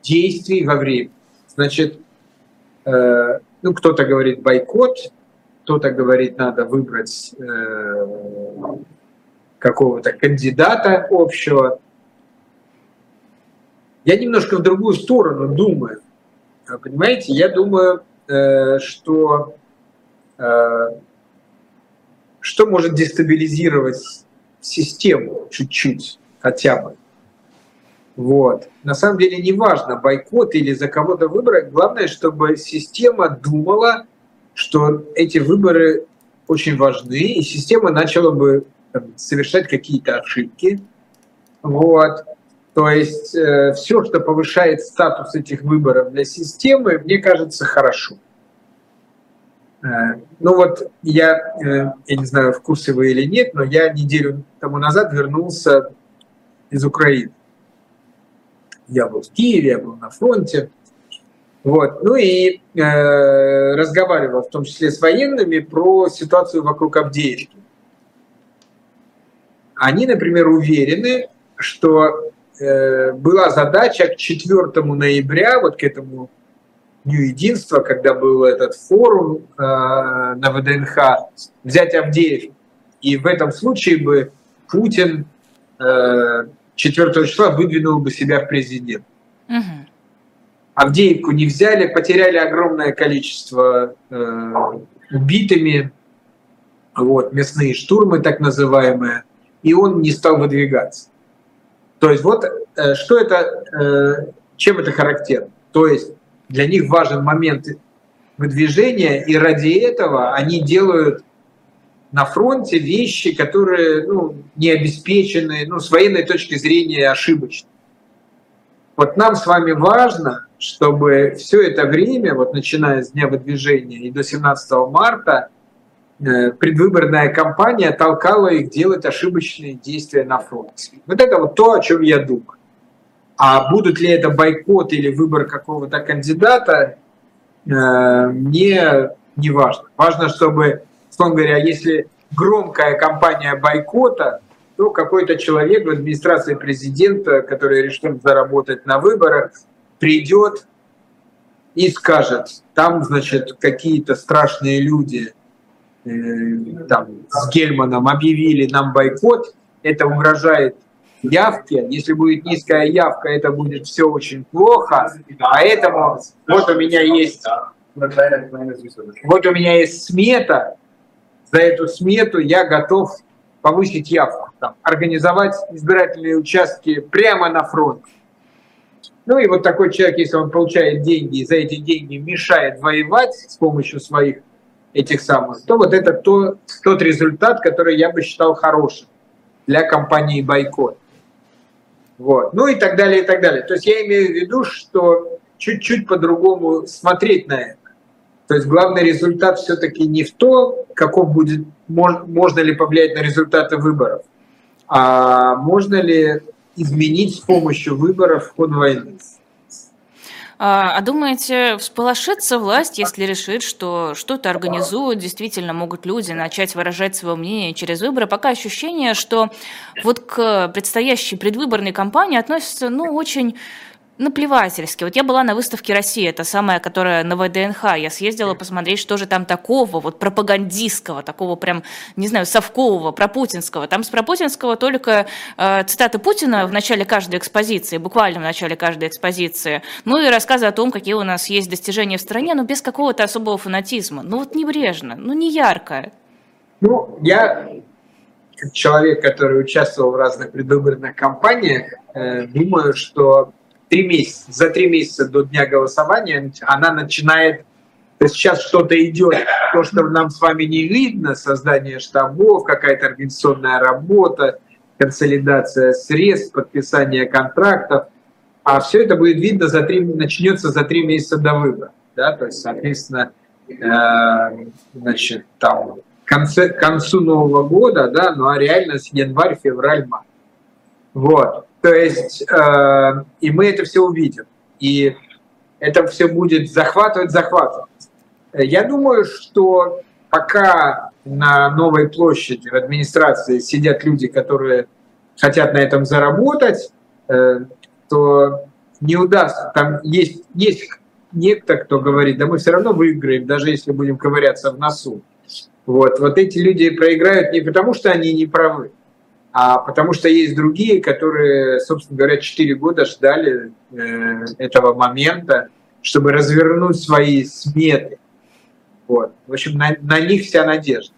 [SPEAKER 3] действий во время. Значит, э, ну, кто-то говорит бойкот, кто-то говорит, надо выбрать э, какого-то кандидата общего. Я немножко в другую сторону думаю. Понимаете, я думаю, что э, что может дестабилизировать систему чуть-чуть хотя бы. Вот. На самом деле не важно, бойкот или за кого-то выбрать. Главное, чтобы система думала, что эти выборы очень важны, и система начала бы там, совершать какие-то ошибки. Вот. То есть э, все, что повышает статус этих выборов для системы, мне кажется, хорошо. Э, ну вот я, э, я не знаю, в курсе вы или нет, но я неделю тому назад вернулся из Украины. Я был в Киеве, я был на фронте. Вот. Ну и э, разговаривал в том числе с военными про ситуацию вокруг Авдеевки. Они, например, уверены, что была задача к 4 ноября, вот к этому Дню единства, когда был этот форум э, на ВДНХ, взять Авдеевку. И в этом случае бы Путин э, 4 числа выдвинул бы себя в президент. Угу. Авдеевку не взяли, потеряли огромное количество э, убитыми, вот, мясные штурмы так называемые, и он не стал выдвигаться. То есть вот э, что это, э, чем это характерно? То есть для них важен момент выдвижения, и ради этого они делают на фронте вещи, которые ну, не обеспечены, ну, с военной точки зрения ошибочны. Вот нам с вами важно, чтобы все это время, вот начиная с дня выдвижения и до 17 марта, предвыборная кампания толкала их делать ошибочные действия на фронте. Вот это вот то, о чем я думаю. А будут ли это бойкот или выбор какого-то кандидата, э, мне не важно. Важно, чтобы, условно говоря, если громкая кампания бойкота, то какой-то человек в администрации президента, который решил заработать на выборах, придет и скажет, там, значит, какие-то страшные люди э, там, с Гельманом объявили нам бойкот, это угрожает явки. Если будет низкая явка, это будет все очень плохо. Поэтому вот у меня есть вот у меня есть смета. За эту смету я готов повысить явку, там, организовать избирательные участки прямо на фронте. Ну и вот такой человек, если он получает деньги и за эти деньги мешает воевать с помощью своих этих самых, то вот это то, тот результат, который я бы считал хорошим для компании «Бойкот». Вот. Ну и так далее, и так далее. То есть я имею в виду, что чуть-чуть по-другому смотреть на это. То есть главный результат все-таки не в то, каков будет, можно ли повлиять на результаты выборов, а можно ли изменить с помощью выборов ход войны.
[SPEAKER 2] А, а думаете, всполошится власть, если решит, что что-то организуют, действительно могут люди начать выражать свое мнение через выборы? Пока ощущение, что вот к предстоящей предвыборной кампании относятся, ну, очень наплевательски. Вот я была на выставке России, это самая, которая на ВДНХ. Я съездила посмотреть, что же там такого, вот пропагандистского, такого прям, не знаю, совкового, пропутинского. Там с пропутинского только э, цитаты Путина в начале каждой экспозиции, буквально в начале каждой экспозиции. Ну и рассказы о том, какие у нас есть достижения в стране, но без какого-то особого фанатизма. Ну вот небрежно, ну не ярко.
[SPEAKER 3] Ну, я как человек, который участвовал в разных предвыборных кампаниях, э, думаю, что три месяца, за три месяца до дня голосования она начинает, то есть сейчас что-то идет, то, что нам с вами не видно, создание штабов, какая-то организационная работа, консолидация средств, подписание контрактов, а все это будет видно за три, начнется за три месяца до выбора, да, то есть, соответственно, э, значит, там, конце, к концу Нового года, да, ну а реально с январь, февраль, март. Вот. То есть, э, и мы это все увидим. И это все будет захватывать, захватывать. Я думаю, что пока на новой площади в администрации сидят люди, которые хотят на этом заработать, э, то не удастся. Там есть, есть некто, кто говорит, да мы все равно выиграем, даже если будем ковыряться в носу. Вот, вот эти люди проиграют не потому, что они не правы, а потому что есть другие, которые, собственно говоря, 4 года ждали э, этого момента, чтобы развернуть свои сметы. Вот. В общем, на, на них вся надежда.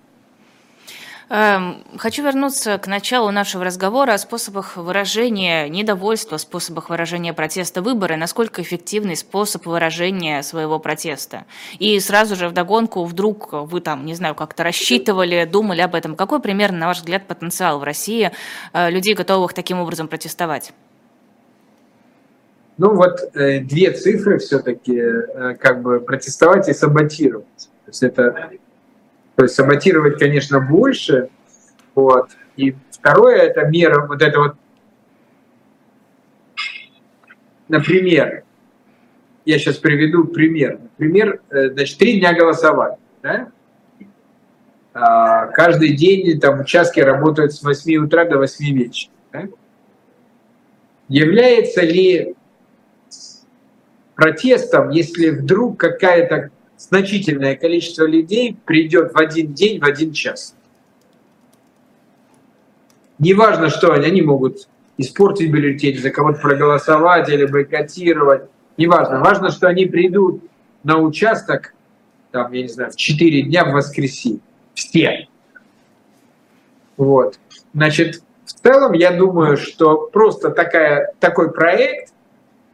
[SPEAKER 2] Эм, хочу вернуться к началу нашего разговора о способах выражения недовольства, способах выражения протеста выборы, насколько эффективный способ выражения своего протеста. И сразу же вдогонку, вдруг вы там, не знаю, как-то рассчитывали, думали об этом. Какой примерно, на ваш взгляд, потенциал в России э, людей, готовых таким образом протестовать?
[SPEAKER 3] Ну вот э, две цифры все-таки, э, как бы протестовать и саботировать. То есть это то есть саботировать, конечно, больше. Вот. И второе, это мера, вот это вот, например, я сейчас приведу пример. Например, э, значит, три дня голосования. Да? А, каждый день там участки работают с 8 утра до 8 вечера. Да? Является ли протестом, если вдруг какая-то значительное количество людей придет в один день, в один час. Неважно, что они, они могут испортить бюллетень, за кого-то проголосовать или бойкотировать. Неважно. Важно, что они придут на участок, там, я не знаю, в 4 дня в воскресенье. Все. Вот. Значит, в целом я думаю, что просто такая, такой проект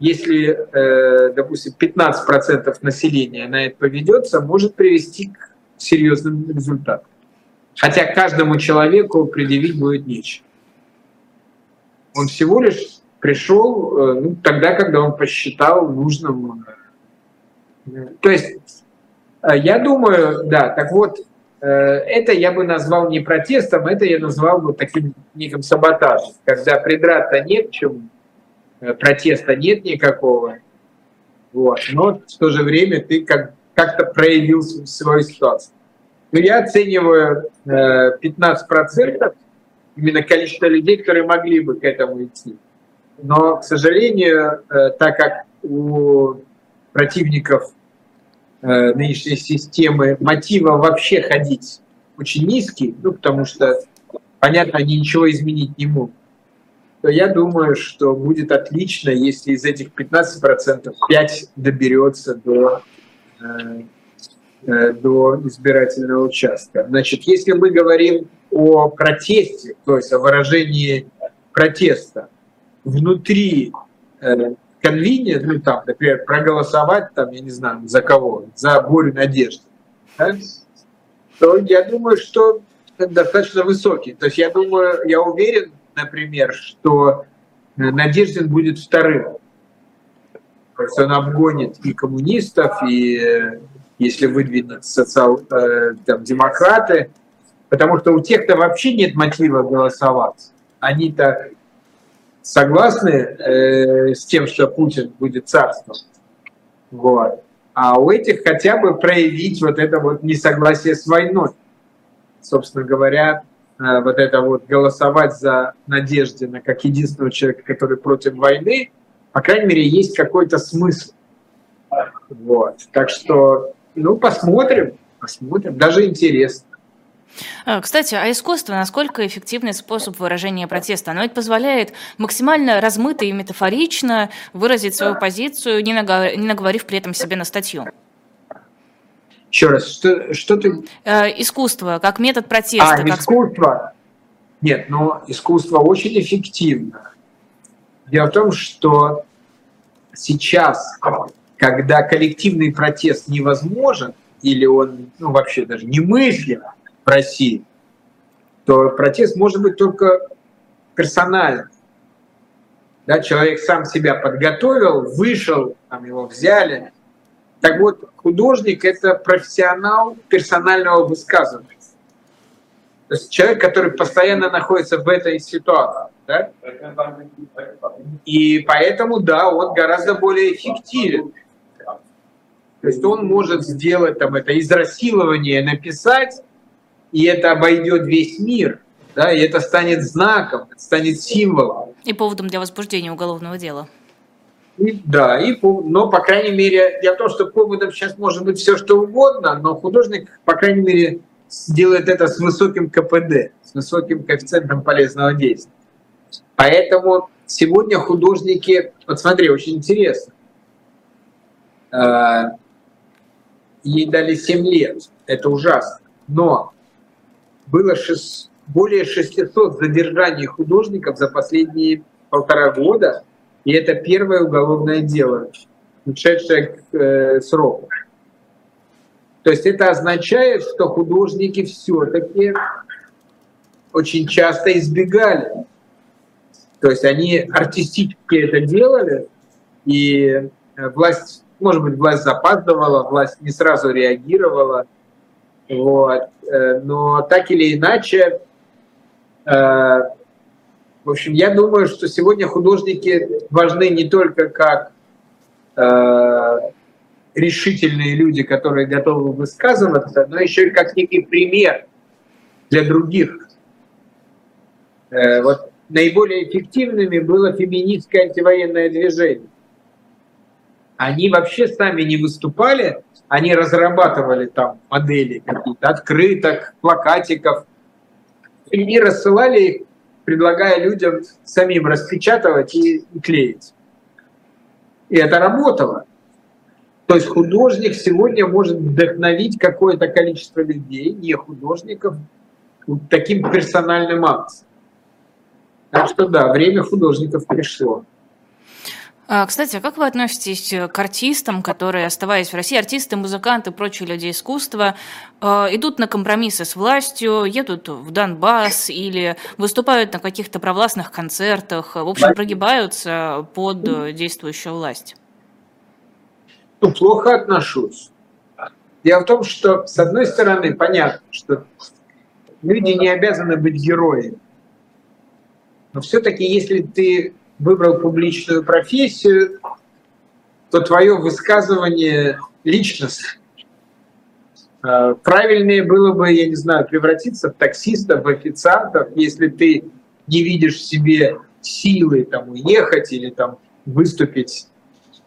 [SPEAKER 3] если, э, допустим, 15% населения на это поведется, может привести к серьезным результатам. Хотя каждому человеку предъявить будет нечего. Он всего лишь пришел э, ну, тогда, когда он посчитал нужным. То есть, э, я думаю, да, так вот, это я бы назвал не протестом, это я назвал бы таким неким саботажем, когда придраться нет к чему, Э, протеста нет никакого, вот, но в то же время ты как, как-то проявил свою ситуацию. Но я оцениваю э, 15% именно количество людей, которые могли бы к этому идти. Но, к сожалению, э, так как у противников э, нынешней системы мотива вообще ходить очень низкий, ну, потому что, понятно, они ничего изменить не могут то я думаю, что будет отлично, если из этих 15% 5 доберется до, э, э, до избирательного участка. Значит, если мы говорим о протесте, то есть о выражении протеста внутри э, ну там, например, проголосовать, там, я не знаю, за кого, за Борю Надежды, да, то я думаю, что достаточно высокий. То есть я думаю, я уверен, например, что э, Надеждин будет вторым. То есть он обгонит и коммунистов, и э, если выдвинет социал, э, там, демократы, потому что у тех-то вообще нет мотива голосовать. Они-то согласны э, с тем, что Путин будет царством. Вот. А у этих хотя бы проявить вот это вот несогласие с войной. Собственно говоря, вот это вот голосовать за Надеждина как единственного человека, который против войны, по крайней мере, есть какой-то смысл. Вот. Так что, ну, посмотрим, посмотрим, даже интересно.
[SPEAKER 2] Э, кстати, а искусство насколько эффективный способ выражения протеста? Оно ведь позволяет максимально размыто и метафорично выразить свою позицию, не наговорив при этом себе на статью.
[SPEAKER 3] Еще раз, что, что ты...
[SPEAKER 2] Э, искусство, как метод протеста.
[SPEAKER 3] А, как... искусство? Нет, но искусство очень эффективно. Дело в том, что сейчас, когда коллективный протест невозможен, или он ну, вообще даже немыслим в России, то протест может быть только персональным. Да, человек сам себя подготовил, вышел, там его взяли, так вот, художник – это профессионал персонального высказывания. То есть человек, который постоянно находится в этой ситуации. Да? И поэтому, да, он гораздо более эффективен. То есть он может сделать там это израсилование, написать, и это обойдет весь мир. Да, и это станет знаком, это станет символом.
[SPEAKER 2] И поводом для возбуждения уголовного дела.
[SPEAKER 3] И, да, и, но, по крайней мере, я то, что поводом сейчас может быть все что угодно, но художник, по крайней мере, делают это с высоким КПД, с высоким коэффициентом полезного действия. Поэтому сегодня художники, вот смотри, очень интересно, э, ей дали 7 лет, это ужасно, но было 6, более 600 задержаний художников за последние полтора года, и это первое уголовное дело, ушедшее к э, сроку. То есть это означает, что художники все-таки очень часто избегали. То есть они артистически это делали, и власть, может быть, власть запаздывала, власть не сразу реагировала. Вот. Э, но так или иначе, э, в общем, я думаю, что сегодня художники важны не только как э, решительные люди, которые готовы высказываться, но еще и как некий пример для других. Э, вот наиболее эффективными было феминистское антивоенное движение. Они вообще сами не выступали, они разрабатывали там модели какие-то, открыток, плакатиков, и рассылали их, предлагая людям самим распечатывать и, и клеить. И это работало. То есть художник сегодня может вдохновить какое-то количество людей, не художников, таким персональным акциям. Так что да, время художников пришло.
[SPEAKER 2] А, кстати, а как вы относитесь к артистам, которые, оставаясь в России, артисты, музыканты, прочие люди искусства, а, идут на компромиссы с властью, едут в Донбасс или выступают на каких-то провластных концертах, в общем, прогибаются под действующую власть?
[SPEAKER 3] ну, плохо отношусь. Дело в том, что, с одной стороны, понятно, что люди не обязаны быть героями. Но все-таки, если ты выбрал публичную профессию, то твое высказывание личность. А, правильнее было бы, я не знаю, превратиться в таксистов, в официантов, если ты не видишь в себе силы там уехать или там выступить.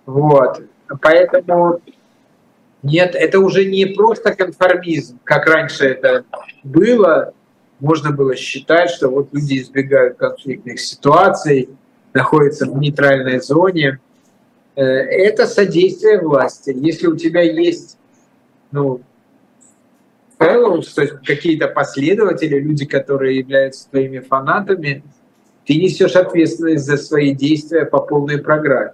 [SPEAKER 3] Вот. Поэтому нет, это уже не просто конформизм, как раньше это было. Можно было считать, что вот люди избегают конфликтных ситуаций, находятся в нейтральной зоне. Э, это содействие власти. Если у тебя есть ну, fellows, то есть какие-то последователи, люди, которые являются твоими фанатами, ты несешь ответственность за свои действия по полной программе.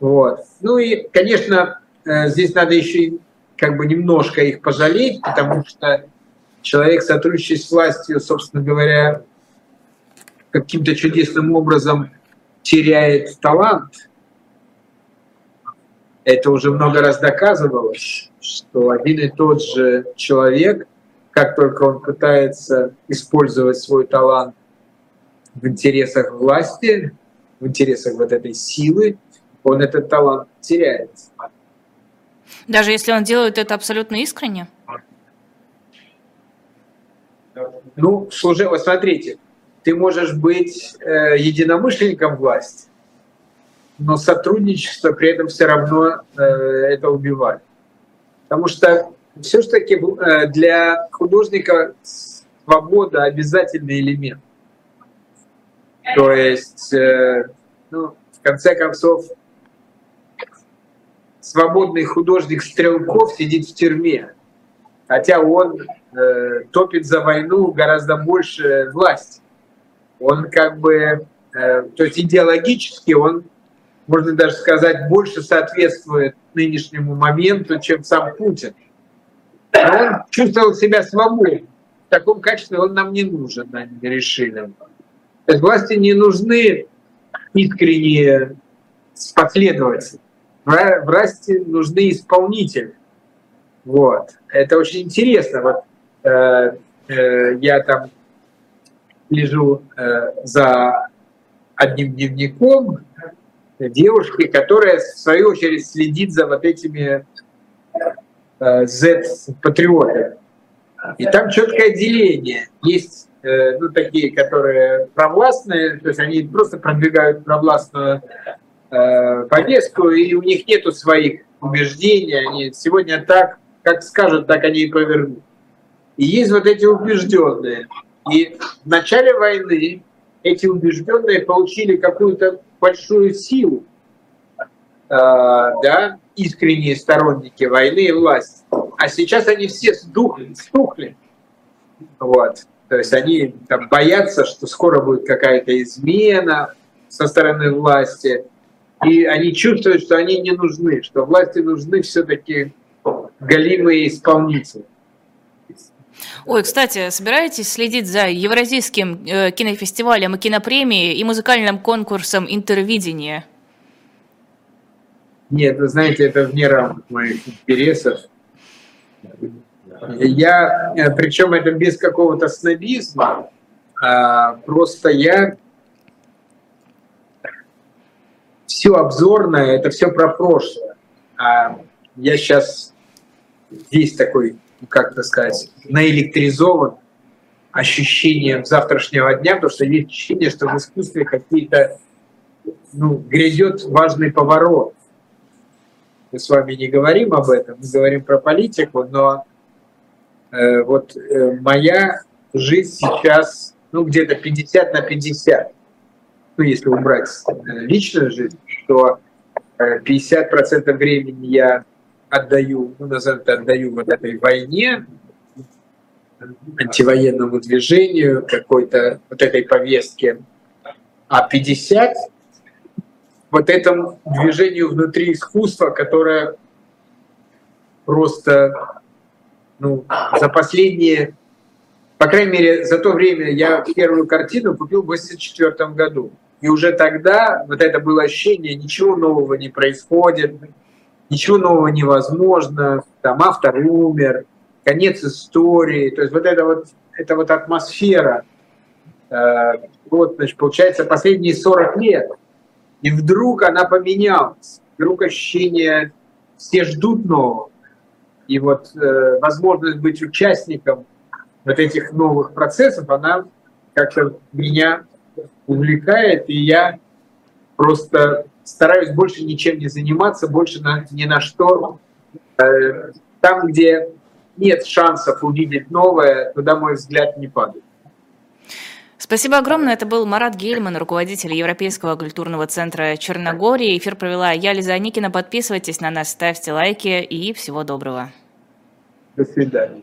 [SPEAKER 3] Вот. Ну и, конечно, э, здесь надо еще как бы немножко их пожалеть, потому что человек, сотрудничающий с властью, собственно говоря, каким-то чудесным образом теряет талант. Это уже много раз доказывалось, что один и тот же человек, как только он пытается использовать свой талант в интересах власти, в интересах вот этой силы, он этот талант теряет.
[SPEAKER 2] Даже если он делает это абсолютно искренне?
[SPEAKER 3] Ну, слушай, вот смотрите, ты можешь быть э, единомышленником власти, но сотрудничество при этом все равно э, это убивает. Потому что все-таки э, для художника свобода обязательный элемент. То есть, ну, в конце концов, свободный художник Стрелков сидит в тюрьме, хотя он э, топит за войну гораздо больше власти. Он как бы, э, то есть идеологически он, можно даже сказать, больше соответствует нынешнему моменту, чем сам Путин. Но он чувствовал себя свободным. В таком качестве он нам не нужен, они решили. То есть власти не нужны искренние последователи власти нужны исполнители. Вот. Это очень интересно. Вот э, э, я там лежу э, за одним дневником девушки, которая в свою очередь следит за вот этими э, Z-патриотами. И там четкое деление. Есть э, ну, такие, которые провластные, то есть они просто продвигают провластную Э, повестку, и у них нету своих убеждений, они сегодня так, как скажут, так они и повернут. И есть вот эти убежденные. И в начале войны эти убежденные получили какую-то большую силу, э, да, искренние сторонники войны и власти. А сейчас они все сдухли, стухли. Вот. То есть они там, боятся, что скоро будет какая-то измена со стороны власти. И они чувствуют, что они не нужны, что власти нужны все-таки галимые исполнители.
[SPEAKER 2] Ой, кстати, собираетесь следить за Евразийским э, кинофестивалем и кинопремией и музыкальным конкурсом интервидения?
[SPEAKER 3] Нет, вы знаете, это вне рамок моих интересов. Я, э, причем это без какого-то снобизма, а просто я все обзорное, это все про прошлое. А я сейчас весь такой, как это сказать, наэлектризован ощущением завтрашнего дня, потому что есть ощущение, что в искусстве какие-то, ну, грядет важный поворот. Мы с вами не говорим об этом, мы говорим про политику, но э, вот э, моя жизнь сейчас, ну, где-то 50 на 50. Ну, если убрать э, личную жизнь, то 50% э, времени я отдаю, ну, назовем это, отдаю вот этой войне, антивоенному движению, какой-то вот этой повестке, а 50 вот этому движению внутри искусства, которое просто ну, за последние, по крайней мере, за то время я первую картину купил в 1984 году. И уже тогда вот это было ощущение, ничего нового не происходит, ничего нового невозможно, там автор умер, конец истории, то есть вот эта вот, эта вот атмосфера, э, вот, значит, получается, последние 40 лет, и вдруг она поменялась, вдруг ощущение, все ждут нового, и вот э, возможность быть участником вот этих новых процессов, она как-то меня увлекает, и я просто стараюсь больше ничем не заниматься, больше на, ни на что. Э, там, где нет шансов увидеть новое, туда мой взгляд не падает.
[SPEAKER 2] Спасибо огромное. Это был Марат Гельман, руководитель Европейского культурного центра Черногории. Эфир провела я, Лиза Аникина. Подписывайтесь на нас, ставьте лайки и всего доброго.
[SPEAKER 3] До свидания.